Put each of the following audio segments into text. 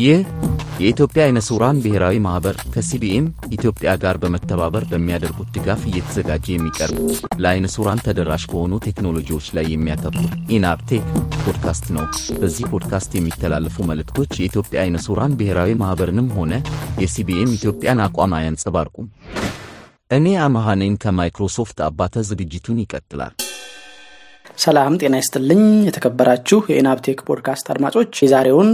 ይህ የኢትዮጵያ አይነ ስውራን ብሔራዊ ማኅበር ከ CBM ኢትዮጵያ ጋር በመተባበር በሚያደርጉት ድጋፍ እየተዘጋጀ የሚቀርብ ለአይነ ስውራን ተደራሽ በሆኑ ቴክኖሎጂዎች ላይ የሚያተኩር ኢንአፕቴክ ፖድካስት ነው። በዚህ ፖድካስት የሚተላለፉ መልእክቶች የኢትዮጵያ አይነ ስውራን ብሔራዊ ማኅበርንም ሆነ የ CBM ኢትዮጵያን አቋም አያንጸባርቁም። እኔ አመሃ ነኝ ከማይክሮሶፍት አባተ። ዝግጅቱን ይቀጥላል። ሰላም ጤና ይስጥልኝ። የተከበራችሁ የኢናፕቴክ ፖድካስት አድማጮች የዛሬውን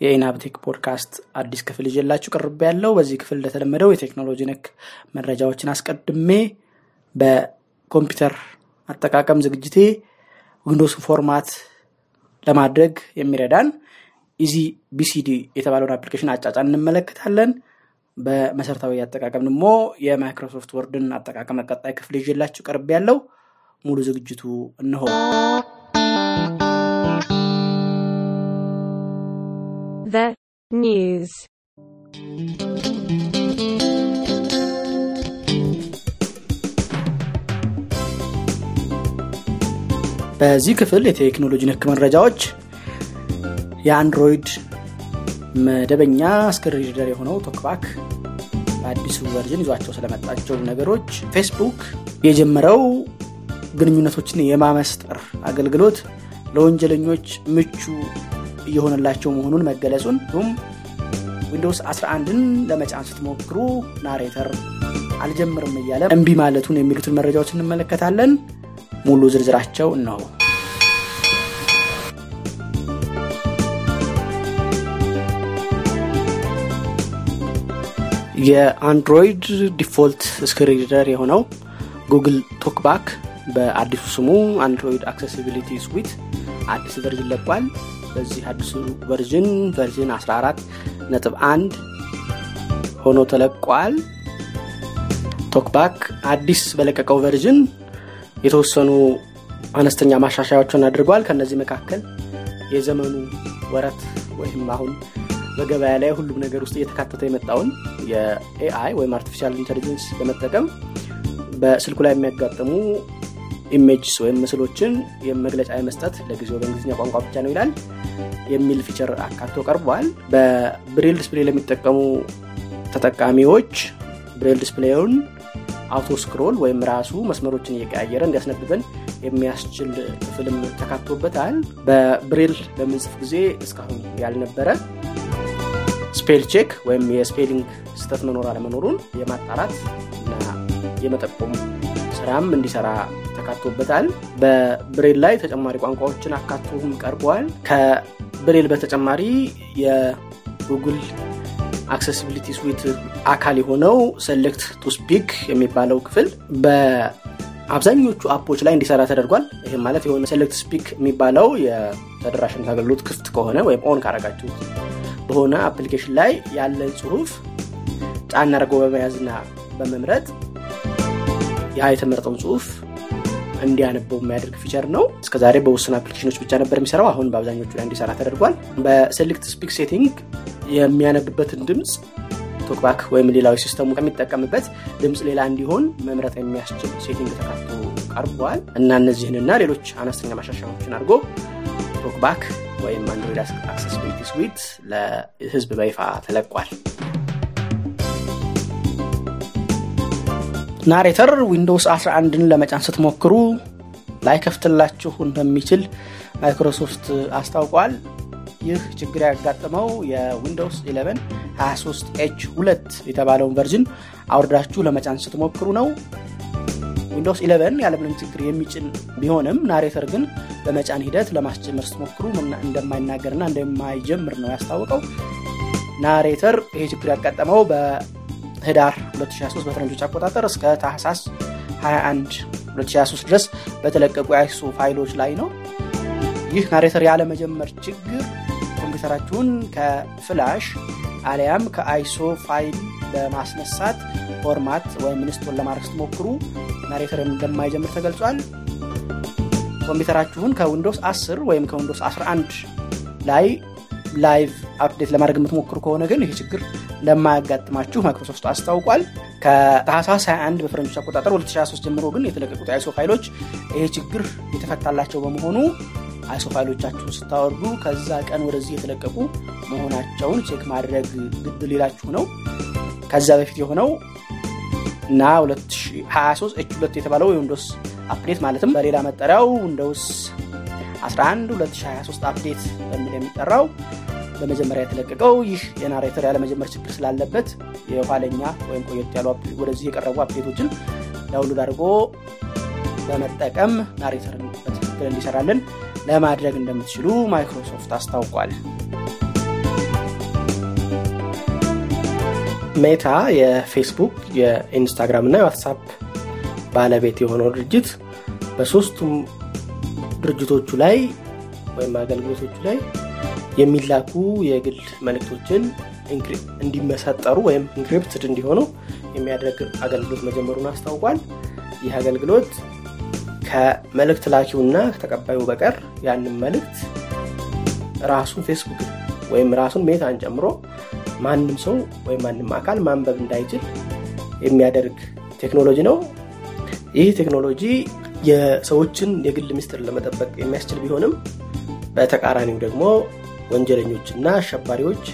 የኢናፕቴክ ፖድካስት አዲስ ክፍል ይዤላችሁ ቀርቤያለሁ በዚህ ክፍል እንደተለመደው የቴክኖሎጂ ነክ መረጃዎችን አስቀድሜ በኮምፒውተር አጠቃቀም ዝግጅቴ Windows format ለማድረግ የሚረዳን EasyBCD የተባለውን application አጫጫን እንመለከታለን። በመሰረታዊ አጠቃቀም ደግሞ የ Microsoft Word ን አጠቃቀም ቀጣይ ክፍል ይዤላችሁ ቀርቤያለሁ ሙሉ ዝግጅቱ እነሆ። news. በዚህ ክፍል የቴክኖሎጂ ነክ መረጃዎች የ Android መደበኛ screen reader የሆነው TalkBack በአዲሱ version ይዟቸው ስለመጣቸው ነገሮች፣ ፌስቡክ የጀመረው ግንኙነቶችን የማመስጠር አገልግሎት ለወንጀለኞች ምቹ እየሆነላቸው መሆኑን መገለጹን እንዲሁም Windows 11ን ለመጫን ስትሞክሩ Narrator አልጀምርም እያለ እምቢ ማለቱን የሚሉትን መረጃዎች እንመለከታለን። ሙሉ ዝርዝራቸው እነሆ። የ Android default screen የሆነው Google TalkBack በአዲሱ ስሙ Android Accessibility Suite አዲስ version ለቋል። በዚህ አዲሱ version version 14 ነጥብ 1 ሆኖ ተለቋል። TalkBack አዲስ በለቀቀው version የተወሰኑ አነስተኛ ማሻሻያዎችን አድርጓል። ከነዚህ መካከል የዘመኑ ወረት ወይም አሁን በገበያ ላይ ሁሉም ነገር ውስጥ እየተካተተ የመጣውን የ AI ወይም artificial intelligence በመጠቀም በስልኩ ላይ የሚያጋጥሙ images ወይም ምስሎችን የመግለጫ የመስጠት ለጊዜው በእንግሊዝኛ ቋንቋ ብቻ ነው ይላል የሚል feature አካቶ ቀርቧል። በብሬል display ለሚጠቀሙ ተጠቃሚዎች ብሬል display ውን auto scroll ወይም ራሱ መስመሮችን እየቀያየረ እንዲያስነብበን የሚያስችል ክፍልም ተካቶበታል። በብሬል በምንጽፍ ጊዜ እስካሁን ያልነበረ spell check ወይም የ spelling ስህተት መኖር አለመኖሩን የማጣራት እና የመጠቆም ስራም እንዲሰራ ተካቶበታል። በብሬል ላይ ተጨማሪ ቋንቋዎችን አካቶም ቀርበዋል። ከብሬል በተጨማሪ የ Google Accessibility Suite አካል የሆነው Select to Speak የሚባለው ክፍል በአብዛኞቹ app ኦች ላይ እንዲሰራ ተደርጓል። ይህም ማለት የሆነ Select Speak የሚባለው የተደራሽነት አገልግሎት ክፍት ከሆነ ወይም on ካረጋችሁት በሆነ application ላይ ያለን ጽሁፍ ጫን አድርጎ በመያዝና በመምረጥ ያ የተመረጠውን ጽሁፍ እንዲያነበው የሚያደርግ feature ነው። እስከዛሬ በውስን application ኖች ብቻ ነበር የሚሰራው። አሁን በአብዛኞቹ ላይ እንዲሰራ ተደርጓል። በ Select Speak setting የሚያነብበትን ድምፅ TalkBack ወይም ሌላዊ system ኡ ከሚጠቀምበት ድምፅ ሌላ እንዲሆን መምረጥ የሚያስችል setting ተካቶ ቀርቧል እና እነዚህንና ሌሎች አነስተኛ ማሻሻያዎችን አድርጎ TalkBack ወይም Android Accessibility Suite ለህዝብ በይፋ ተለቋል። Narrator Windows 11ን ለመጫን ስትሞክሩ ላይከፍትላችሁ እንደሚችል ማይክሮሶፍት አስታውቋል። ይህ ችግር ያጋጠመው የ Windows 11 23 H 2 የተባለውን version አውርዳችሁ ለመጫን ስትሞክሩ ነው። Windows 11 ያለምንም ችግር የሚጭን ቢሆንም Narrator ግን በመጫን ሂደት ለማስጀመር ስትሞክሩ እንደማይናገርና እንደማይጀምር ነው ያስታወቀው። Narrator ይሄ ችግር ያጋጠመው በህዳር 2023 በፈረንጆች አቆጣጠር እስከ ታህሳስ 21 2023 ድረስ በተለቀቁ የ ISO ፋይሎች ላይ ነው። ይህ Narrator ያለመጀመር ችግር ኮምፒውተራችሁን ከ flash አሊያም ከ ISO file በማስነሳት format ወይም install ለማድረግ ስትሞክሩ Narrator እንደማይጀምር ተገልጿል። ኮምፒውተራችሁን ከ Windows 10 ወይም ከ Windows 11 ላይ live update ለማድረግ የምትሞክሩ ከሆነ ግን ይህ ችግር እንደማያጋጥማችሁ ማይክሮሶፍት አስታውቋል። ከታህሳስ 21 በፈረንጆች አቆጣጠር 2023 ጀምሮ ግን የተለቀቁት የ ISO ፋይሎች ይሄ ችግር የተፈታላቸው በመሆኑ ISO ፋይሎቻችሁን ስታወርዱ ከዛ ቀን ወደዚህ የተለቀቁ መሆናቸውን check ማድረግ ግድ ሊላችሁ ነው ከዛ በፊት የሆነው እና 2023 H 2 የተባለው የ Windows update ማለትም በሌላ መጠሪያው Windows 11 2023 update በሚል የሚጠራው በመጀመሪያ የተለቀቀው። ይህ የ Narrator ያለመጀመር ችግር ስላለበት የኋለኛ ወይም ቆየት ያሉ ወደዚህ የቀረቡ update ኦችን download አድርጎ በመጠቀም Narrator ን በትክክል እንዲሰራልን ለማድረግ እንደምትችሉ ማይክሮሶፍት አስታውቋል። ሜታ የፌስቡክ የኢንስታግራም እና የዋትሳፕ ባለቤት የሆነው ድርጅት በሶስቱም ድርጅቶቹ ላይ ወይም አገልግሎቶቹ ላይ የሚላኩ የግል መልእክቶችን እንዲመሰጠሩ ወይም encrypted እንዲሆኑ የሚያደርግ አገልግሎት መጀመሩን አስታውቋል። ይህ አገልግሎት ከመልእክት ላኪውና ተቀባዩ በቀር ያንን መልእክት ራሱን ፌስቡክ ወይም ራሱን ሜታን ጨምሮ ማንም ሰው ወይም ማንም አካል ማንበብ እንዳይችል የሚያደርግ ቴክኖሎጂ ነው። ይህ ቴክኖሎጂ የሰዎችን የግል ምስጢር ለመጠበቅ የሚያስችል ቢሆንም በተቃራኒው ደግሞ ወንጀለኞችና አሸባሪዎች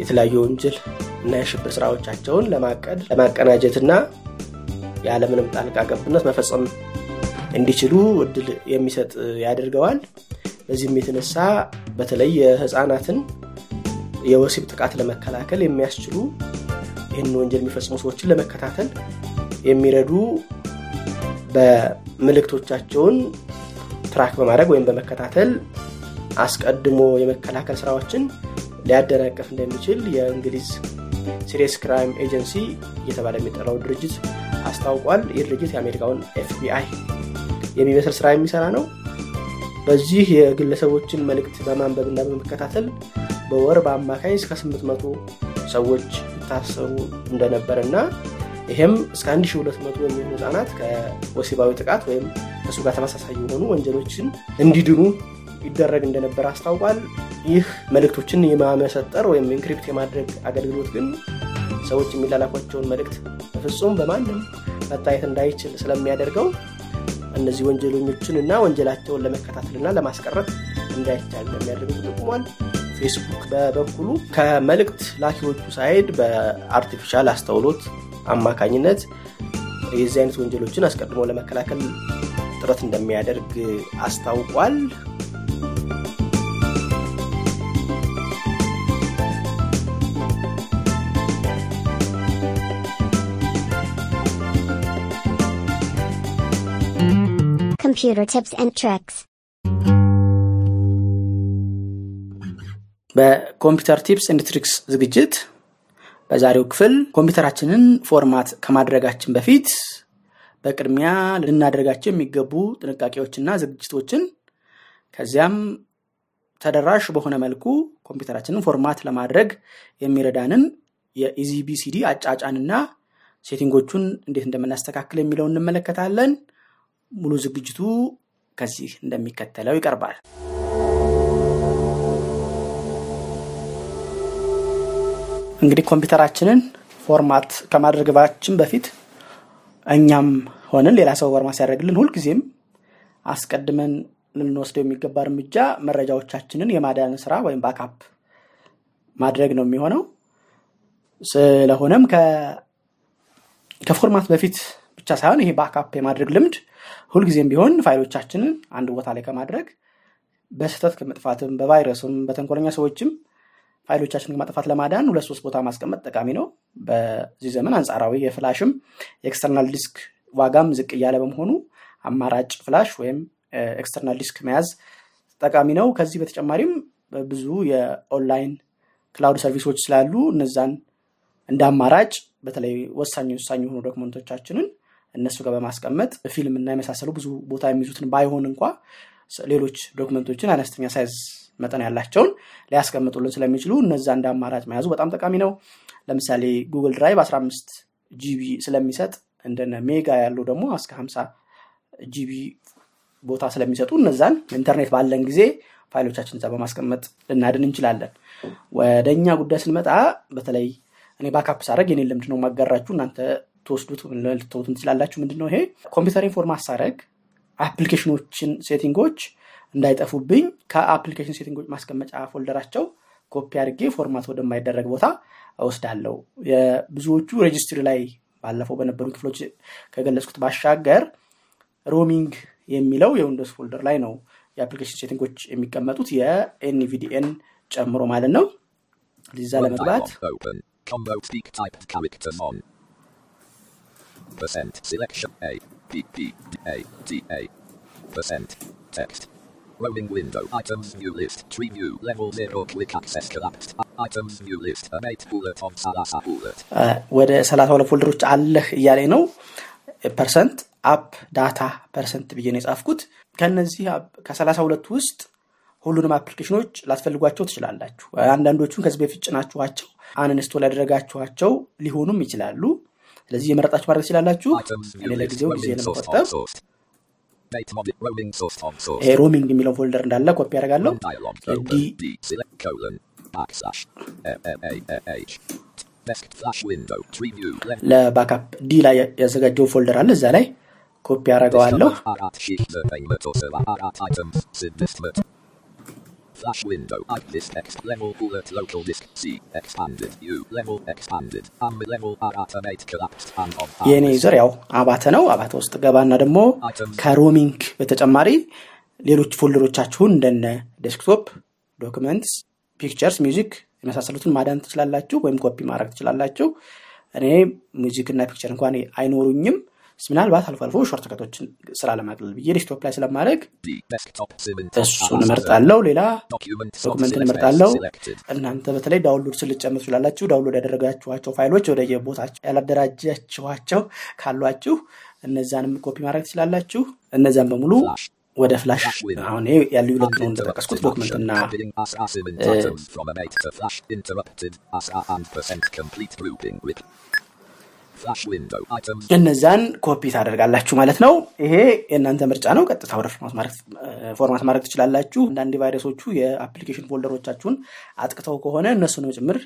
የተለያዩ ወንጀል እና የሽብር ስራዎቻቸውን ለማቀድ ለማቀናጀትና የዓለምንም ጣልቃ ገብነት መፈጸም እንዲችሉ እድል የሚሰጥ ያደርገዋል። በዚህም የተነሳ በተለይ የህፃናትን የወሲብ ጥቃት ለመከላከል የሚያስችሉ ይህን ወንጀል የሚፈጽሙ ሰዎችን ለመከታተል የሚረዱ በምልክቶቻቸውን track በማድረግ ወይም በመከታተል አስቀድሞ የመከላከል ስራዎችን ሊያደናቀፍ እንደሚችል የእንግሊዝ Serious Crime Agency እየተባለ የሚጠራው ድርጅት አስታውቋል። ይህ ድርጅት የአሜሪካውን ኤፍቢአይ የሚመስል ስራ የሚሰራ ነው። በዚህ የግለሰቦችን መልእክት በማንበብና በመከታተል በወር በአማካይ እስከ 800 ሰዎች ይታሰሩ እንደነበረ እና ይህም እስከ 1200 የሚሆኑ ህጻናት ከወሲባዊ ጥቃት ወይም ከእሱ ጋር ተመሳሳይ የሆኑ ወንጀሎችን እንዲድኑ ይደረግ እንደነበረ አስታውቋል። ይህ መልእክቶችን የማመሰጠር ወይም encrypt የማድረግ አገልግሎት ግን ሰዎች የሚላላኳቸውን መልእክት በፍጹም በማንም መታየት እንዳይችል ስለሚያደርገው እነዚህ ወንጀለኞችን እና ወንጀላቸውን ለመከታተልና ለማስቀረት እንዳይቻል እንደሚያደርግ ተጠቁሟል። ፌስቡክ በበኩሉ ከመልእክት ላኪዎቹ side በ artificial አስተውሎት አማካኝነት የዚህ አይነት ወንጀሎችን አስቀድሞ ለመከላከል ጥረት እንደሚያደርግ አስታውቋል Computer tips and tricks. በኮምፒውተር tips and tricks ዝግጅት በዛሬው ክፍል ኮምፒውተራችንን format ከማድረጋችን በፊት በቅድሚያ ልናደርጋቸው የሚገቡ ጥንቃቄዎችና ዝግጅቶችን ከዚያም ተደራሽ በሆነ መልኩ ኮምፒውተራችንን format ለማድረግ የሚረዳንን የ EasyBCD አጫጫንና setting ኦቹን እንዴት እንደምናስተካክል የሚለውን እንመለከታለን ሙሉ ዝግጅቱ ከዚህ እንደሚከተለው ይቀርባል። እንግዲህ ኮምፒውተራችንን format ከማድረጋችን በፊት እኛም ሆንን ሌላ ሰው format ሲያደርግልን ሁልጊዜም አስቀድመን ልንወስደው የሚገባ እርምጃ መረጃዎቻችንን የማዳን ስራ ወይም backup ማድረግ ነው የሚሆነው። ስለሆነም ከ format በፊት ብቻ ሳይሆን ይሄ backup የማድረግ ልምድ ሁልጊዜም ቢሆን ፋይሎቻችንን አንድ ቦታ ላይ ከማድረግ በስህተት ከመጥፋትም በቫይረስም በተንኮለኛ ሰዎችም ፋይሎቻችን ከማጥፋት ለማዳን ሁለት ሶስት ቦታ ማስቀመጥ ጠቃሚ ነው። በዚህ ዘመን አንጻራዊ የ flash ም የ external disk ዋጋም ዝቅ እያለ በመሆኑ አማራጭ flash ወይም external disk መያዝ ጠቃሚ ነው። ከዚህ በተጨማሪም ብዙ የ online cloud service ኦች ስላሉ እነዛን እንደ አማራጭ በተለይ ወሳኝ ወሳኝ የሆኑ document ኦቻችንን እነሱ ጋር በማስቀመጥ ፊልም እና የመሳሰሉ ብዙ ቦታ የሚይዙትን ባይሆን እንኳ ሌሎች document ኦችን አነስተኛ size መጠን ያላቸውን ሊያስቀምጡልን ስለሚችሉ እነዛ እንደ አማራጭ መያዙ በጣም ጠቃሚ ነው። ለምሳሌ Google Drive 15 GB ስለሚሰጥ እንደነ ሜጋ ያሉ ደግሞ እስከ 50 GB ቦታ ስለሚሰጡ እነዛን ኢንተርኔት ባለን ጊዜ ፋይሎቻችን እዛ በማስቀመጥ ልናድን እንችላለን። ወደ እኛ ጉዳይ ስንመጣ በተለይ እኔ backup ሳረግ የኔ ልምድ ነው ማጋራችሁ እናንተ ትወስዱት ልትተውትን ትችላላችሁ። ምንድነው ይሄ? ኮምፒውተሬን format ሳረግ application ኦችን setting ኦች እንዳይጠፉብኝ ከ application setting ኦች ማስቀመጫ folder ኣቸው ኮፒ አድርጌ format ወደማይደረግ ቦታ እወስዳለሁ። የብዙዎቹ registry ላይ ባለፈው በነበሩ ክፍሎች ከገለጽኩት ባሻገር ሮሚንግ የሚለው የዊንዶስ ፎልደር ላይ ነው የአፕሊኬሽን ሴቲንጎች የሚቀመጡት። የኤንቪዲኤን ጨምሮ ማለት ነው። እዛ ለመግባት Percent selection A B B D A D A. Percent text. Rolling window items view list tree view level zero quick access collapsed items view list eight bullet on Salasa bullet. ወደ ሰላሳ ሁለት folder ኦች አለህ እያለኝ ነው። percent app data percent ብዬ ነው የጻፍኩት። ከነዚህ ከሰላሳ ሁለት ውስጥ ሁሉንም application ኦች ላትፈልጓቸው ትችላላችሁ። አንዳንዶቹን ከዚህ በፊት ጭናችኋቸው ያደረጋችኋቸው ሊሆኑም ይችላሉ። ስለዚህ የመረጣችሁ ማድረግ ትችላላችሁ። እኔ ለጊዜው ጊዜ ለመቆጠብ. ይሄ roaming የሚለው folder እንዳለ ኮፒ ያደርጋለሁ።. ለ backup D ላይ ያዘጋጀሁት folder አለ። እዛ ላይ ኮፒ ያደርገዋለሁ። Flash window I list text level bullet local disk C expanded U level expanded AM level eight collapsed and on የእኔ user ያው አባተ ነው። አባተ ውስጥ ገባና ደግሞ ከ roaming በተጨማሪ ሌሎች folder ኦቻችሁን እንደነ desktop፣ documents፣ pictures፣ music የመሳሰሉትን ማዳን ትችላላችሁ ወይም ኮፒ ማድረግ ትችላላችሁ። እኔ music እና picture እንኳን አይኖሩኝም። ምናልባት አልፎ አልፎ shortcut ኦችን ስራ ለማቅለል ብዬ desktop ላይ ስለማድረግ እሱን እመርጣለሁ። ሌላ document ን እመርጣለሁ። እናንተ በተለይ download ስ ልትጨምሩ ትችላላችሁ። download ያደረጋችኋቸው ፋይሎች ወደ የቦታቸው ያላደራጃችኋቸው ካሏችሁ እነዛንም ኮፒ ማድረግ ትችላላችሁ። እነዛን በሙሉ ወደ flash. አሁን ያሉ ሁለት ነው እንደጠቀስኩት document ና እነዛን ኮፒ ታደርጋላችሁ ማለት ነው። ይሄ የእናንተ ምርጫ ነው። ቀጥታ ወደ format ማድረግ- ትችላላችሁ። አንዳንድ ቫይረሶቹ የ application folder ኦቻችሁን አጥቅተው ከሆነ እነሱንም ጭምር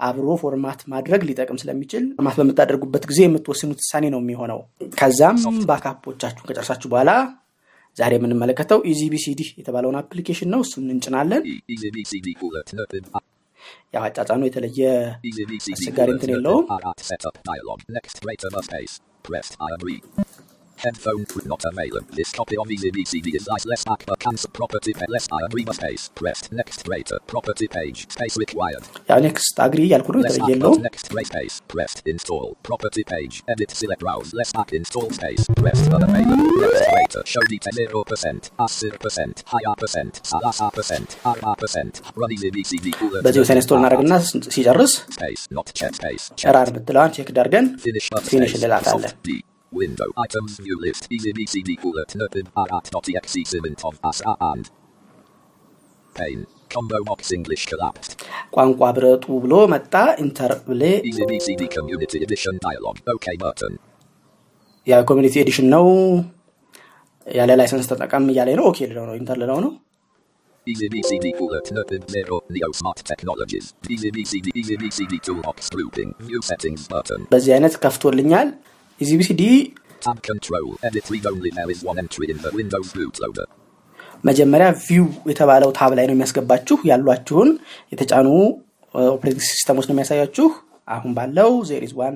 አብሮ format ማድረግ ሊጠቅም ስለሚችል format በምታደርጉበት ጊዜ የምትወስኑት ውሳኔ ነው የሚሆነው። ከዛም ባካፖቻችሁን ከጨርሳችሁ በኋላ ዛሬ የምንመለከተው ኢዚቢሲዲ የተባለውን አፕሊኬሽን ነው። እሱን እንጭናለን። E ያው አጫጫኑ የተለየ አስቸጋሪ እንትን የለውም። Headphone would not available. This copy of Easy BCD is nice less back but cancel property pay less I agree space pressed next rate property page space required ያው ኔክስት አግሪ እያልኩ ነው። የተለየ but next rate space pressed install property page edit select browse less back install space pressed unavailable next rate show detail zero percent asir percent higher percent salasa percent arba percent run easy BCD bullet በዚህ ወሳኝ ስቶር እናደርግና ሲጨርስ ጨራር ብትለዋን ቼክ ዳርገን ፊኒሽ እንላታለን። window items view list easy BCD bullet noted arat.exe cement of asra and pain combo box English collapsed ቋንቋ ብረጡ ብሎ መጣ። ኢንተር ብሌ easy BCD community edition dialog OK button የኮሚኒቲ ኤዲሽን ነው ያለ ላይሰንስ ተጠቀም እያለ ነው። ኦኬ ልለው ነው ኢንተር ልለው ነው። Easy BCD bullet noted zero Neo Smart Technologies. Easy BCD Easy BCD toolbox grouping view settings button. በዚህ አይነት ከፍቶልኛል። ኢዚቢሲዲ Tab control edit read only there is one entry in the Windows bootloader. መጀመሪያ view የተባለው tab ላይ ነው የሚያስገባችሁ ያሏችሁን የተጫኑ operating system ኦች ነው የሚያሳያችሁ። አሁን ባለው there is one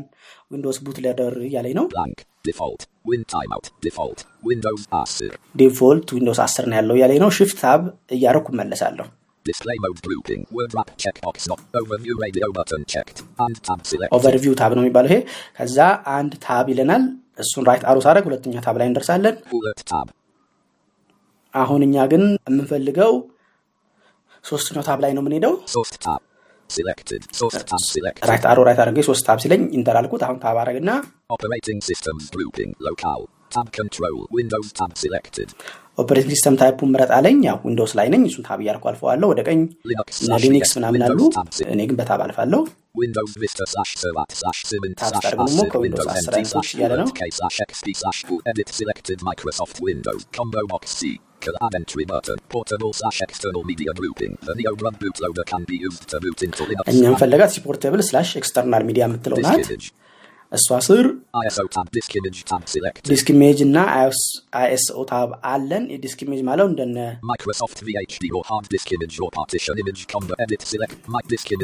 Windows boot loader እያለኝ ነው። default Windows 10 ነው ያለው እያለኝ ነው። shift tab እያረኩ መለሳለሁ። display mode grouping word wrap checkbox not overview radio button checked and tab select. overview tab ነው የሚባለው ይሄ። ከዛ አንድ tab ይለናል። እሱን right arrow ሳደርግ ሁለተኛ tab ላይ እንደርሳለን። Bullet tab አሁን እኛ ግን የምንፈልገው ሶስተኛው tab ላይ ነው የምንሄደው። source tab selected source tab selected right arrow right አድርጌ ሶስት tab ሲለኝ enter አልኩት። አሁን tab አረግና operating systems grouping locale tab control Windows tab selected operating system type ኡን ምረጥ አለኝ። ያው Windows ላይ ነኝ። እሱን tab እያልኩ አልፈዋለሁ። ወደ ቀኝ እና Linux ምናምን አሉ። እኔ ግን በ tab አልፋለሁ። Windows Vista slash Servat slash Siemens Tab slash start ደግሞ Asir ከዊንዶውስ Windows 10 NT አይነቶች slash እያለ ነው። K slash XP slash full edit selected Microsoft Windows combo box C command entry button portable slash external media grouping the Neo Run bootloader can be used to boot into Linux እኛ የምንፈልጋት ሲፖርቴብል ስላሽ ኤክስተርናል ሚዲያ የምትለው ናት። እሷ ስር. ዲስክ ኢሜጅ እና አይኤስኦ ታብ አለን የዲስክ ኢሜጅ ማለው እንደነ.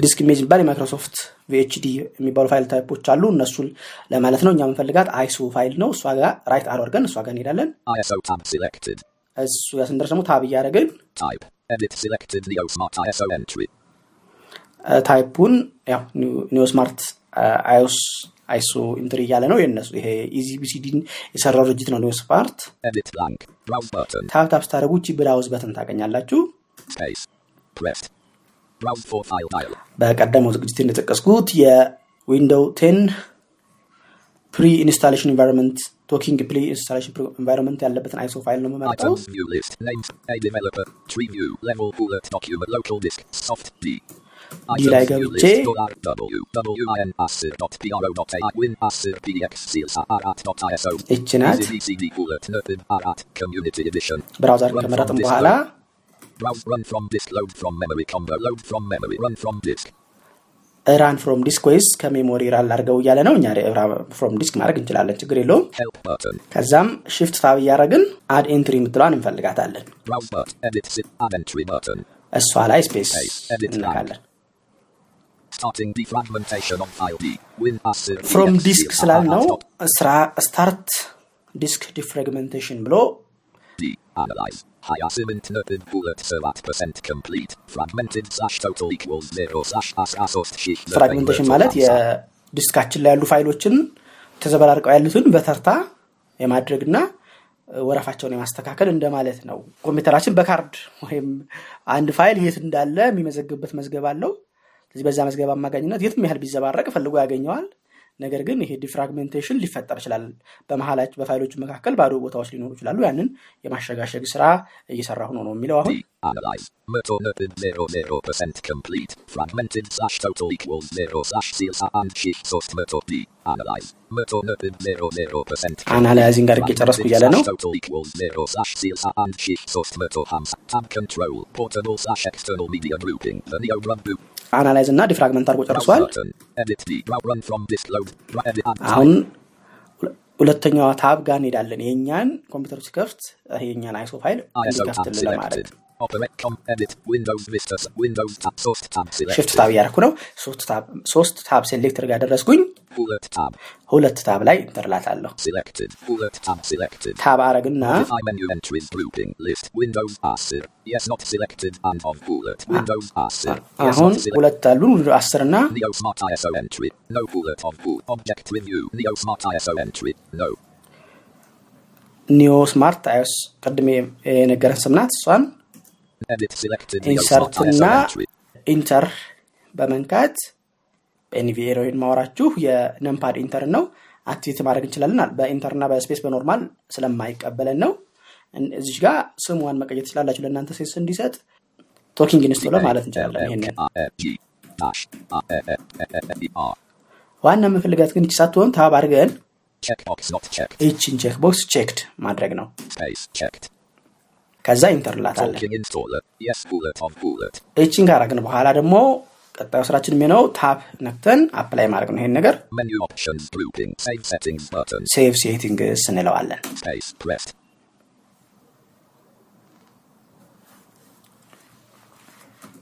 disk image የሚባል የ Microsoft VHD የሚባሉ ፋይል type ኦች አሉ እነሱን ለማለት ነው እኛ የምንፈልጋት ISO ፋይል ነው እሷ ጋር right arrow አድርገን እሷ ጋር እንሄዳለን. እሱ ጋር ስንደርስ ደግሞ tab እያደረግን. type ኡን ያው NeoSmart ISO entry እያለ ነው የነሱ ይሄ EasyBCD ን የሰራው ድርጅት ነው button. tab tab ስታደረጉ ቺ browse button ታገኛላችሁ. በቀደመው ዝግጅት እንደጠቀስኩት የ Window ten preinstallation environment talking preinstallation environment ያለበትን ISO ፋይል ነው የምመርጠው D ላይ ገብቼ. ይቺ ናት. browse አርገን ከመረጥን በኋላ. run from disk ወይስ ከ memory run ላድርገው እያለ ነው እኛ from disk ማድረግ እንችላለን ችግር የለውም. ከዛም shift tab እያደረግን add entry የምትለዋን እንፈልጋታለን. እሷ ላይ space እንነካለን from disk ስላልነው ስራ start disk defragmentation ብሎ. fragmentation ማለት የዲስካችን ላይ ያሉ ፋይሎችን ተዘበራርቀው ያሉትን በተርታ የማድረግና ወረፋቸውን የማስተካከል እንደማለት ነው። ኮምፒውተራችን በካርድ ወይም አንድ ፋይል የት እንዳለ የሚመዘግብበት መዝገብ አለው ስለዚህ በዛ መዝገብ አማካኝነት የትም ያህል ቢዘባረቅ ፈልጎ ያገኘዋል ነገር ግን ይሄ defragmentation ሊፈጠር ይችላል በመሀላች በፋይሎቹ መካከል ባዶ ቦታዎች ሊኖሩ ይችላሉ ያንን የማሸጋሸግ ስራ እየሰራሁ ነው ነው የሚለው አሁን. analyzing አድርጌ እያለ ነው analyze እና defragment አድርጎ ጨርሷል አሁን ሁለ- ሁለተኛዋ tab ጋር እንሄዳለን የእኛን ኮምፒውተር ሲከፍት የእኛን ISO ፋይል እንዲከፍትልን ለማድረግ shift. tab እያደረኩ ነው ሶስት ታብ- ሴሌክተር ጋር ደረስኩኝ Bullet tab ሁለት ታብ ላይ እንተርላታለሁ. ታብ አረግና አሁን. ሁለት አሉ አስር እና. ኒዮ ስማርት አይስ ቅድሜ የነገረን ስምናት እሷን Edit selected. Neo insert Smart እና ISO entry. enter በመንካት በ NVDA ነው ይሄን ማወራችሁ የ numpad enter ነው activate ማድረግ እንችላለን በ enter እና በ space በ normal ስለማይቀበለን ነው እዚች ጋር ስሟን መቀየር ትችላላችሁ ለእናንተ sense እንዲሰጥ talking installer ማለት እንችላለን ይሄንን. ዋና የምንፈልጋት ግን ሳትሆን tab አድርገን. ይችን check box checked ማድረግ ነው. ከዛ enter ላታለን Talking installer. Yes bullet on bullet. ይችን ካረግን በኋላ ደግሞ ቀጣዩ ስራችን የሚሆነው tab ነክተን apply ማድረግ ነው ይሄን ነገር Menu options grouping. Save settings button. save settings እንለዋለን Space pressed.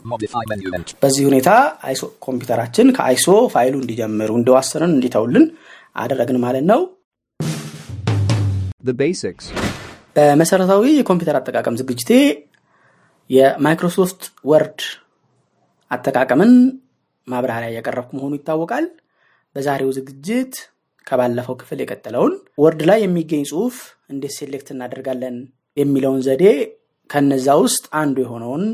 Modify menu entry. በዚህ ሁኔታ ISO ኮምፒውተራችን ከ ISO ፋይሉ እንዲጀምር ዊንዶው አስርን እንዲተውልን አደረግን ማለት ነው The basics. በመሰረታዊ የኮምፒውተር አጠቃቀም ዝግጅቴ የማይክሮሶፍት Word አጠቃቀምን ማብራሪያ እያቀረብኩ መሆኑ ይታወቃል። በዛሬው ዝግጅት ከባለፈው ክፍል የቀጠለውን Word ላይ የሚገኝ ጽሁፍ እንዴት select እናደርጋለን የሚለውን ዘዴ ከነዛ ውስጥ አንዱ የሆነውን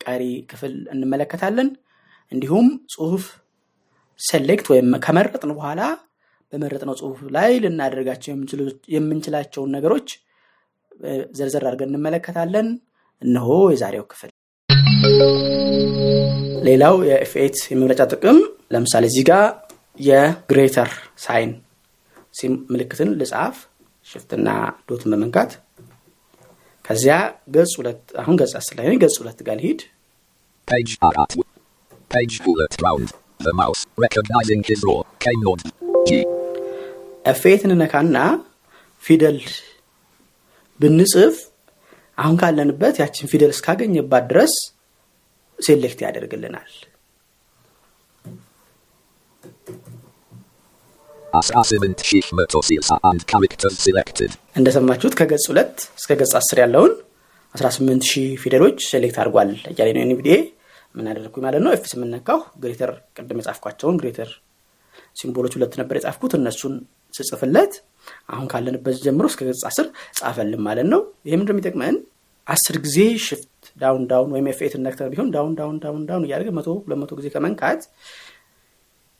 ቀሪ ክፍል እንመለከታለን። እንዲሁም ጽሁፍ select ወይም ከመረጥን በኋላ በመረጥነው ጽሁፍ ላይ ልናደርጋቸው የምንችላቸውን ነገሮች ዘርዘር አድርገን እንመለከታለን እነሆ የዛሬው ክፍል ሌላው የ F8 የመምረጫ ጥቅም ለምሳሌ እዚህ ጋር የ greater sign ምልክትን ልጻፍ shift ና dot ን በመንካት ከዚያ ገጽ ሁለት አሁን ገጽ አስር ላይ ገጽ ሁለት ጋር. G. ኤፌት እንነካና ፊደል ብንጽፍ አሁን ካለንበት ያችን ፊደል እስካገኘባት ድረስ ሴሌክት ያደርግልናል። Asra 7 Sheikh Motosils and characters selected. እንደሰማችሁት ከገጽ ሁለት እስከ ገጽ አስር ያለውን 18 ሺህ ፊደሎች select አድርጓል እያለ ነው NVDA ምን አደረግኩኝ ማለት ነው F ስምንት ነካሁ greater ቅድም የጻፍኳቸውን greater symbol ኦች ሁለት ነበር የጻፍኩት እነሱን ስጽፍለት አሁን ካለንበት ጀምሮ እስከ ገጽ አስር ጻፈልን ማለት ነው። ይህ ምንድን አስር ጊዜ shift down down ወይም F eight ን ነክተን ቢሆን down down down down እያደረገ መቶ ሁለት መቶ ጊዜ ከመንካት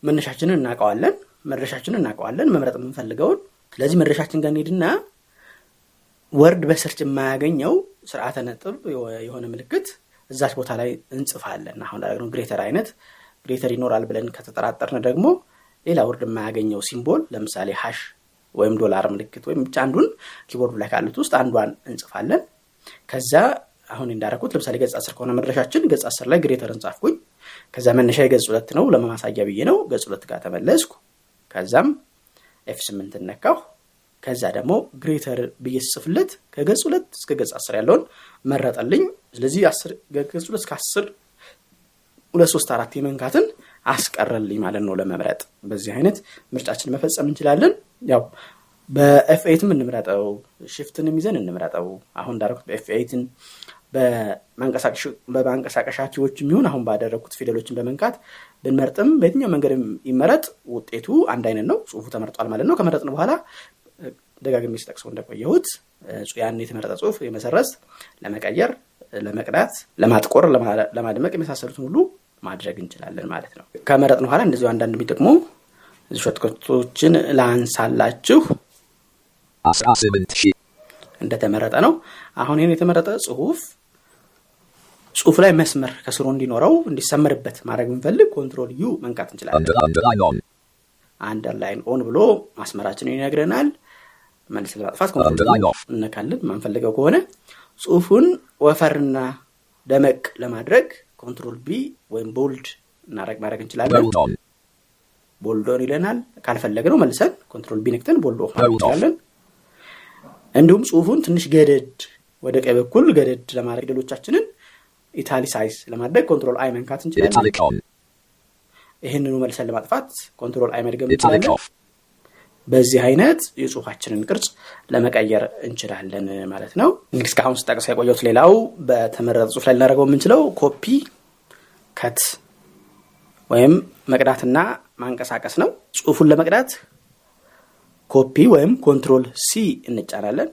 መነሻችንን እናውቀዋለን መድረሻችንን እናውቀዋለን መምረጥ የምንፈልገውን። ስለዚህ መድረሻችን ጋር እንሄድና Word በ search የማያገኘው ስርዓተ ነጥብ የሆነ ምልክት እዛች ቦታ ላይ እንጽፋለን። አሁን ነው greater አይነት greater ይኖራል ብለን ከተጠራጠርን ደግሞ ሌላ Word የማያገኘው symbol ለምሳሌ hash ወይም ዶላር ምልክት ወይም ብቻ አንዱን ኪቦርዱ ላይ ካሉት ውስጥ አንዷን እንጽፋለን። ከዛ አሁን እንዳረኩት ለምሳሌ ገጽ አስር ከሆነ መድረሻችን ገጽ አስር ላይ greater ጻፍኩኝ። ከዛ መነሻ የገጽ ሁለት ነው ለማሳያ ብዬ ነው። ገጽ ሁለት ጋር ተመለስኩ። ከዛም F ስምንት ነካሁ ከዛ ደግሞ greater ብዬ ስጽፍለት ከገጽ ሁለት እስከ ገጽ አስር ያለውን መረጠልኝ። ስለዚህ ገጽ ሁለት እስከ አስር ሁለት ሶስት አራት የመንካትን አስቀረልኝ ማለት ነው ለመምረጥ። በዚህ አይነት ምርጫችን መፈጸም እንችላለን። ያው በ F8 ም እንምረጠው shift ንም ይዘን እንምረጠው። አሁን እንዳደረኩት በ F8 ን በማንቀሳቀሻ key ዎች የሚሆን አሁን ባደረግኩት ፊደሎችን በመንካት ብንመርጥም በየትኛው መንገድ ይመረጥ ውጤቱ አንድ አይነት ነው። ጽሁፉ ተመርጧል ማለት ነው። ከመረጥን በኋላ ደጋግሜ ስጠቅሰው እንደቆየሁት ያን የተመረጠ ጽሁፍ የመሰረዝ ለመቀየር ለመቅዳት ለማጥቆር ለማድመቅ የመሳሰሉትን ሁሉ ማድረግ እንችላለን ማለት ነው ከመረጥን በኋላ እንደዚሁ አንዳንድ የሚጠቅሙ shortcut ኦችን ላንሳላችሁ Asra 7 Sheikh. እንደተመረጠ ነው አሁን ይህን የተመረጠ ጽሁፍ ጽሁፍ ላይ መስመር ከስሩ እንዲኖረው እንዲሰመርበት ማድረግ ብንፈልግ control U መንካት እንችላለን. underline on ብሎ ማስመራችንን ይነግረናል መልስ ለማጥፋት control. እነካለን ማንፈልገው ከሆነ ጽሁፉን ወፈርና ደመቅ ለማድረግ control B ወይም bold እናረግ ማድረግ እንችላለን. bold on ይለናል ካልፈለግነው መልሰን control B ነክተን bold off ማድረግ. እንችላለን እንዲሁም ጽሁፉን ትንሽ ገደድ ወደ ቀኝ በኩል ገደድ ለማድረግ ፊደሎቻችንን italicize ለማድረግ control I መንካት እንችላለን. ይህንኑ መልሰን ለማጥፋት control I መድገም እንችላለን. በዚህ አይነት የጽሁፋችንን ቅርጽ ለመቀየር እንችላለን ማለት ነው። እንግዲህ እስካሁን ስጠቅስ የቆየሁት ሌላው በተመረጠ ጽሁፍ ላይ ልናደርገው የምንችለው ኮፒ cut ወይም መቅዳትና ማንቀሳቀስ ነው። ጽሁፉን ለመቅዳት ኮፒ ወይም control C እንጫናለን።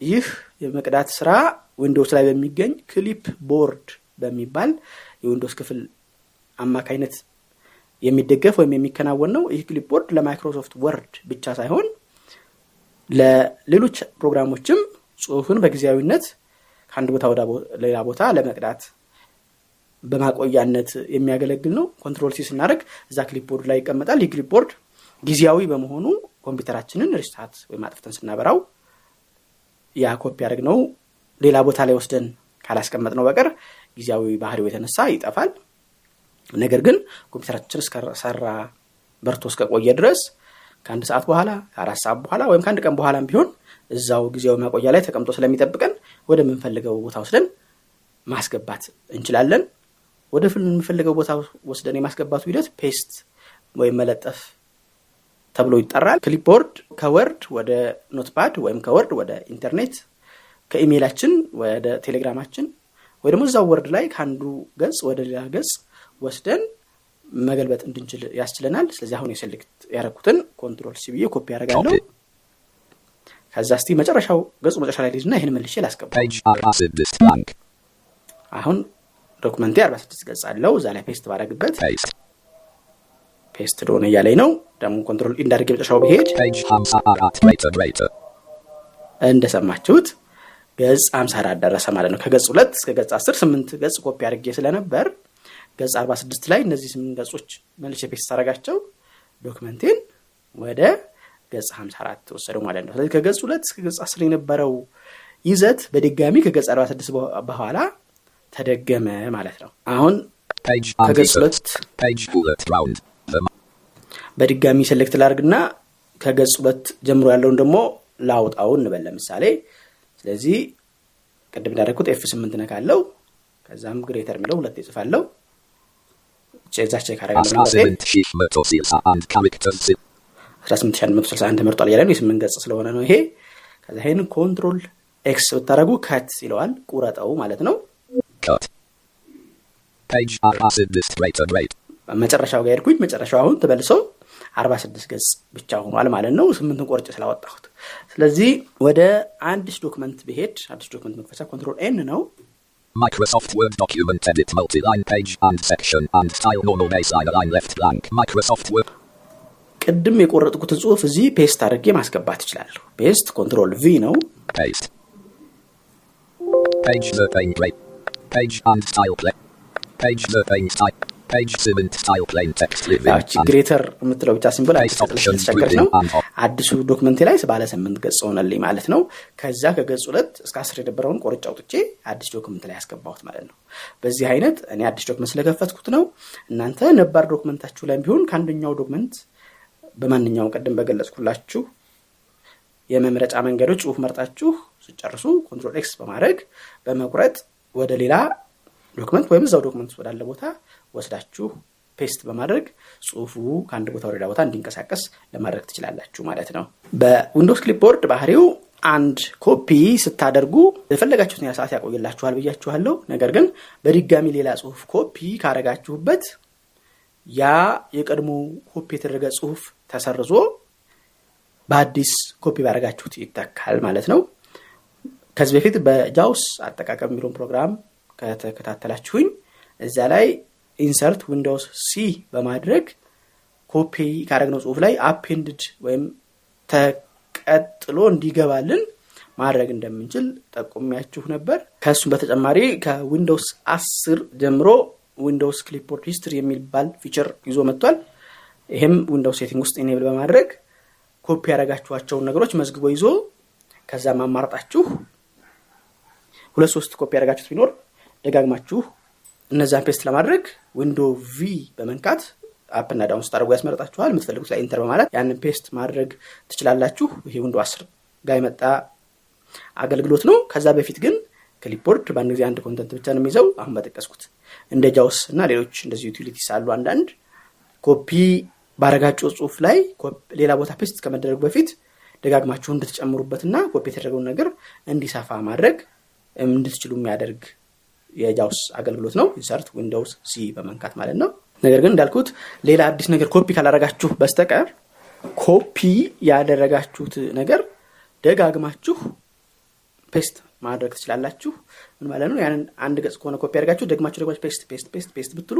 ይህ የመቅዳት ስራ ዊንዶውስ ላይ በሚገኝ clipboard በሚባል የዊንዶውስ ክፍል አማካይነት የሚደገፍ ወይም የሚከናወን ነው። ይህ clipboard ለማይክሮሶፍት Word ብቻ ሳይሆን ለሌሎች ፕሮግራሞችም ጽሁፍን በጊዜያዊነት ከአንድ ቦታ ወደ ሌላ ቦታ ለመቅዳት በማቆያነት የሚያገለግል ነው። control C ስናደርግ እዛ clipboard ላይ ይቀመጣል። ይህ clipboard ጊዜያዊ በመሆኑ ኮምፒውተራችንን restart ወይም አጥፍተን ስናበራው ያ ኮፒ ያደርግነው ሌላ ቦታ ላይ ወስደን ካላስቀመጥነው በቀር ጊዜያዊ ባህሪው የተነሳ ይጠፋል ነገር ግን ኮምፒውተራችን እስከሰራ በርቶ እስከቆየ ድረስ ከአንድ ሰዓት በኋላ ከአራት ሰዓት በኋላ ወይም ከአንድ ቀን በኋላም ቢሆን እዛው ጊዜያዊ ማቆያ ላይ ተቀምጦ ስለሚጠብቀን ወደምንፈልገው ቦታ ወስደን ማስገባት እንችላለን። ወደ የምንፈልገው ቦታ ወስደን የማስገባቱ ሂደት paste ወይም መለጠፍ ተብሎ ይጠራል። clipboard ከ Word ወደ Notepad ወይም ከ Word ወደ ኢንተርኔት ከኢሜይላችን ወደ ቴሌግራማችን ወይ ደግሞ እዛው Word ላይ ከአንዱ ገጽ ወደ ሌላ ገጽ ወስደን መገልበጥ እንድንችል ያስችለናል ስለዚህ አሁን የ select ያደረኩትን Control C ብዬ ኮፒ ያደርጋለሁ. ከዛ እስቲ መጨረሻው ገጹ መጨረሻ ላይ ልሂድና ይህን መልሼ ላስገባ. አሁን document ኤ 46 ገጽ አለው እዛ ላይ paste ባደረግበት. paste done እያለኝ ነው ደግሞ Control End አድርጌ የመጨረሻው ብሄድ. እንደሰማችሁት ገጽ 54 ደረሰ ማለት ነው ከገጽ ሁለት እስከ ገጽ 10 ስምንት ገጽ ኮፒ አድርጌ ስለነበር ገጽ 46 ላይ እነዚህ ስምንት ገጾች መልሼ paste አደረጋቸው document ኤን ወደ ገጽ 54 ወሰደው ማለት ነው። ስለዚህ ከገጽ ሁለት እስከ ገጽ 10 የነበረው ይዘት በድጋሚ ከገጽ 46 በ- በኋላ ተደገመ ማለት ነው። አሁን ከገጽ. ሁለት በድጋሚ select ላርግና ከገጽ ሁለት ጀምሮ ያለውን ደግሞ ላውጣው እንበል ለምሳሌ። ስለዚህ ቅድም እንዳደረግኩት F ስምንት ነካለው ከዛም greater የሚለው ሁለት ይጽፋለው ዛ check አደረጋለሁ 18 ሺህ መቶ ስልሳ አንድ characters 18161 ተመርጧል እያለ ነው። የስምንት ገጽ ስለሆነ ነው ይሄ። ከዛ ይህን Control X ብታደረጉ cut ይለዋል። ቁረጠው ማለት ነው. መጨረሻው ጋር ሄድኩኝ። መጨረሻው አሁን ተመልሶ 46 ገጽ ብቻ ሆኗል ማለት ነው። ስምንትን ቆርጬ ስላወጣሁት። ስለዚህ ወደ አዲስ ዶክመንት ብሄድ። አዲስ ዶክመንት መክፈቻ ኮንትሮል ኤን ነው Microsoft Word document edit multi-line page and section and style normal baseline line left blank. Microsoft Word ቅድም የቆረጥኩትን ጽሁፍ እዚህ ፔስት አድርጌ ማስገባት ይችላለሁ ፔስት ኮንትሮል ቪ ነው paste. Page the pane plate. Page and style plate. Page the pane style. Page 7 style plain text living ያቺ and ግሬተር የምትለው ብቻ symbol አዲስ ነው. አዲሱ document ኤ ላይ ባለ ስምንት ገጽ ሆነልኝ ማለት ነው ከዛ ከገጽ ሁለት እስከ አስር የነበረውን ቆርጬ አውጥቼ አዲስ document ላይ ያስገባሁት ማለት ነው በዚህ አይነት እኔ አዲስ document ስለከፈትኩት ነው እናንተ ነባር document ኣችሁ ላይ ቢሆን ከአንደኛው document በማንኛውም ቅድም በገለጽኩላችሁ የመምረጫ መንገዶች ጽሁፍ መርጣችሁ ስትጨርሱ Control X በማድረግ በመቁረጥ ወደ ሌላ document ወይም እዛው document ወዳለ ቦታ ወስዳችሁ paste በማድረግ ጽሁፉ ከአንድ ቦታ ወደ ቦታ እንዲንቀሳቀስ ለማድረግ ትችላላችሁ ማለት ነው። በ Windows clipboard ባህሪው አንድ ኮፒ ስታደርጉ የፈለጋችሁትን ያህል ሰዓት ያቆይላችኋል ብያችኋለሁ። ነገር ግን በድጋሚ ሌላ ጽሁፍ ኮፒ ካረጋችሁበት ያ የቀድሞ ኮፒ የተደረገ ጽሁፍ ተሰርዞ በአዲስ ኮፒ ባደረጋችሁት ይተካል ማለት ነው። ከዚህ በፊት በ JAWS አጠቃቀም የሚለውን ፕሮግራም ከተከታተላችሁኝ እዛ ላይ Insert Windows C በማድረግ ኮፒ ካደረግነው ጽሁፍ ላይ append ወይም ተቀጥሎ እንዲገባልን ማድረግ እንደምንችል ጠቁሚያችሁ ነበር። ከእሱም በተጨማሪ ከ Windows አስር ጀምሮ Windows clipboard history የሚባል feature ይዞ መጥቷል። ይህም Windows setting ውስጥ enable በማድረግ ኮፒ ያደረጋችኋቸውን ነገሮች መዝግቦ ይዞ ከዛም አማርጣችሁ ሁለት ሶስት ኮፒ ያደረጋችሁት ቢኖር ደጋግማችሁ እነዛን paste ለማድረግ Windows V በመንካት up ና down ስታደርጉ ያስመረጣችኋል። የምትፈልጉት ላይ Enter በማለት ያንን paste ማድረግ ትችላላችሁ። ይሄ Windows አስር ጋር የመጣ አገልግሎት ነው። ከዛ በፊት ግን clipboard በአንድ ጊዜ አንድ content ብቻ ነው የሚይዘው። አሁን በጠቀስኩት እንደ JAWS እና ሌሎች እንደዚህ utilities አሉ አንዳንድ። ኮፒ ባረጋችሁ ጽሁፍ ላይ ሌላ ቦታ paste ከመደረጉ በፊት ደጋግማችሁ እንድትጨምሩበትና ኮፒ የተደረገውን ነገር እንዲሰፋ ማድረግ እንድትችሉ የሚያደርግ የ JAWS አገልግሎት ነው። Insert Windows C በመንካት ማለት ነው። ነገር ግን እንዳልኩት ሌላ አዲስ ነገር ኮፒ ካላረጋችሁ በስተቀር ኮፒ ያደረጋችሁት ነገር ደጋግማችሁ paste ማድረግ ትችላላችሁ። ምን ማለት ነው? ያንን አንድ ገጽ ከሆነ ኮፒ ያደርጋችሁ ደግማችሁ ደግማችሁ paste paste paste paste ብትሉ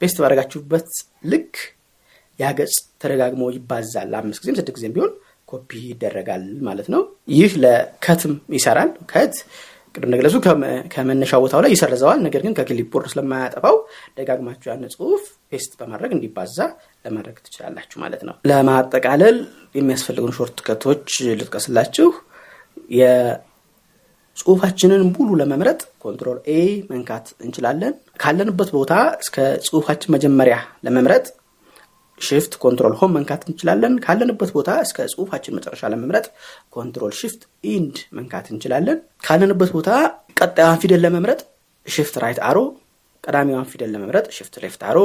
paste ባደረጋችሁበት ልክ ያ ገጽ ተደጋግሞ ይባዛል። አምስት ጊዜም ስድስት ጊዜም ቢሆን ኮፒ ይደረጋል ማለት ነው። ይህ ለ cut ም ይሰራል። cut ቅድም እንደገለጹ ከመነሻ ቦታው ላይ ይሰርዘዋል። ነገር ግን ከ clipboard ስለማያጠፋው ደጋግማችሁ ያን ጽሁፍ paste በማድረግ እንዲባዛ ለማድረግ ትችላላችሁ ማለት ነው። ለማጠቃለል የሚያስፈልጉን shortcut ኦች ልጥቀስላችሁ። ጽሁፋችንን ሙሉ ለመምረጥ Control A መንካት እንችላለን። ካለንበት ቦታ እስከ ጽሁፋችን መጀመሪያ ለመምረጥ Shift Control Home መንካት እንችላለን። ካለንበት ቦታ እስከ ጽሁፋችን መጨረሻ ለመምረጥ Control Shift End መንካት እንችላለን። ካለንበት ቦታ ቀጣዩን ፊደል ለመምረጥ Shift Right Arrow ቀዳሚዋን ፊደል ለመምረጥ Shift Left Arrow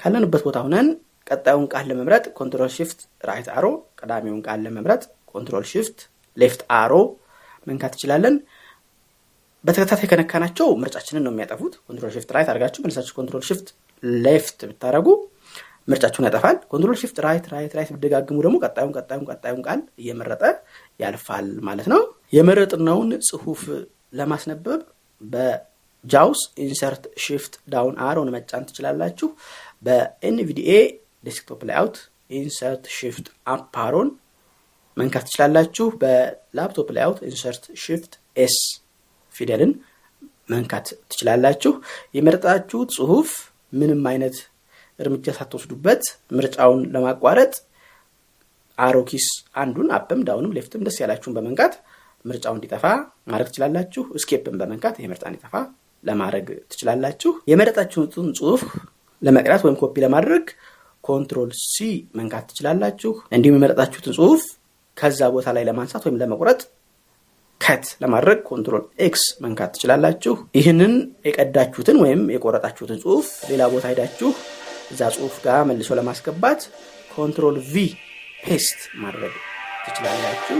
ካለንበት ቦታ ሁነን ቀጣዩን ቃል ለመምረጥ Control Shift Right Arrow ቀዳሚውን ቃል ለመምረጥ Control Shift left arrow መንካት እንችላለን። በተከታታይ ከነካናቸው ምርጫችንን ነው የሚያጠፉት። control shift right አድርጋችሁ መልሳችሁ control shift left ብታደረጉ ምርጫችሁን ያጠፋል። control shift right right right ብትደጋግሙ ደግሞ ቀጣዩን ቀጣዩን ቀጣዩን ቃል እየመረጠ ያልፋል ማለት ነው። የመረጥነውን ጽሁፍ ለማስነበብ በ JAWS insert shift down arrow ን መጫን ትችላላችሁ። በ NVDA desktop layout insert shift up arrow ን መንካት ትችላላችሁ። በ laptop layout insert shift S ፊደልን መንካት ትችላላችሁ። የመረጣችሁት ጽሁፍ ምንም አይነት እርምጃ ሳትወስዱበት ምርጫውን ለማቋረጥ arrow keys አንዱን up ም down ም left ም ደስ ያላችሁን በመንካት ምርጫው እንዲጠፋ ማድረግ ትችላላችሁ escape ን በመንካት ይህ ምርጫ እንዲጠፋ ለማድረግ ትችላላችሁ የመረጣችሁትን ጽሁፍ ለመቅዳት ወይም ኮፒ ለማድረግ control C መንካት ትችላላችሁ። እንዲሁም የመረጣችሁትን ጽሁፍ ከዛ ቦታ ላይ ለማንሳት ወይም ለመቁረጥ cut ለማድረግ control X መንካት ትችላላችሁ። ይህንን የቀዳችሁትን ወይም የቆረጣችሁትን ጽሁፍ ሌላ ቦታ ሄዳችሁ እዛ ጽሁፍ ጋር መልሶ ለማስገባት control V paste ማድረግ ትችላላችሁ።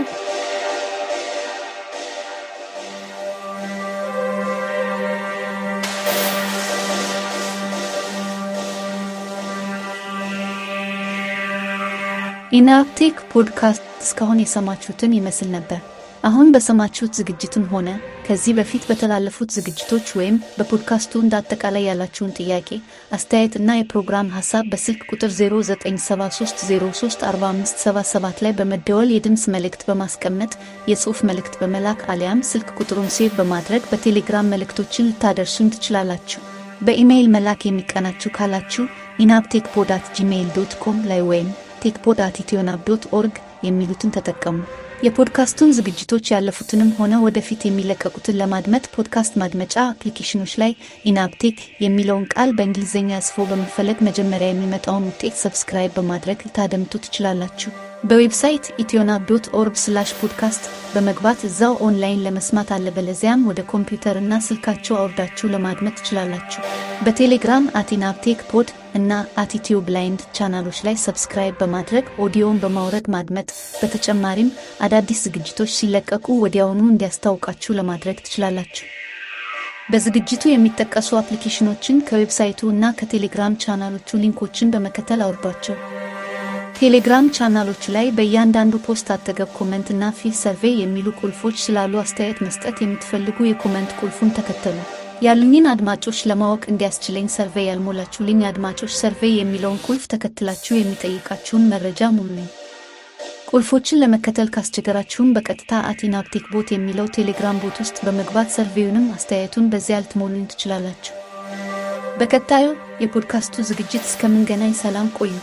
ኢናብ ቴክ ፖድካስት እስካሁን የሰማችሁትን ይመስል ነበር። አሁን በሰማችሁት ዝግጅትም ሆነ ከዚህ በፊት በተላለፉት ዝግጅቶች ወይም በፖድካስቱ እንደ አጠቃላይ ያላችሁን ጥያቄ፣ አስተያየት እና የፕሮግራም ሀሳብ በስልክ ቁጥር 0973034577 ላይ በመደወል የድምፅ መልእክት በማስቀመጥ የጽሑፍ መልእክት በመላክ አሊያም ስልክ ቁጥሩን save በማድረግ በቴሌግራም መልእክቶችን ልታደርሱን ትችላላችሁ። በኢሜይል መላክ የሚቀናችሁ ካላችሁ enabtech pod at Gmail dot com ላይ ወይም techpod at ethionab dot org የሚሉትን ተጠቀሙ። የፖድካስቱን ዝግጅቶች ያለፉትንም ሆነ ወደፊት የሚለቀቁትን ለማድመጥ ፖድካስት ማድመጫ አፕሊኬሽኖች ላይ ኢናብ ቴክ የሚለውን ቃል በእንግሊዝኛ ጽፎ በመፈለግ መጀመሪያ የሚመጣውን ውጤት subscribe በማድረግ ልታደምጡ ትችላላችሁ። በ website ethionab dot org slash podcast በመግባት እዛው ኦንላይን ለመስማት አለበለዚያም ወደ ኮምፒውተር እና ስልካችሁ አውርዳችሁ ለማድመጥ ትችላላችሁ። በቴሌግራም at enabtech pod እና at ethio blind ቻናሎች ላይ subscribe በማድረግ ኦዲዮን በማውረድ ማድመጥ፣ በተጨማሪም አዳዲስ ዝግጅቶች ሲለቀቁ ወዲያውኑ እንዲያስታውቃችሁ ለማድረግ ትችላላችሁ። በዝግጅቱ የሚጠቀሱ አፕሊኬሽኖችን ከ website ኡ እና ከቴሌግራም ቻናሎቹ link ኦችን በመከተል አውርዷቸው። ቴሌግራም ቻናሎቹ ላይ በእያንዳንዱ post አጠገብ comment እና fill survey የሚሉ ቁልፎች ስላሉ አስተያየት መስጠት የምትፈልጉ የ comment ቁልፉን ተከተሉ። ያሉኝን አድማጮች ለማወቅ እንዲያስችለኝ ሰርቬይ ያልሞላችሁልኝ አድማጮች ሰርቬይ የሚለውን ቁልፍ ተከትላችሁ የሚጠይቃችሁን መረጃ ሙሉኝ። ቁልፎችን ለመከተል ካስቸገራችሁም በቀጥታ አቲናፕቴክ ቦት የሚለው ቴሌግራም ቦት ውስጥ በመግባት ሰርቬዩንም አስተያየቱን በዚያ ልትሞሉኝ ትችላላችሁ። በቀጣዩ የፖድካስቱ ዝግጅት እስከምንገናኝ ሰላም ቆዩ።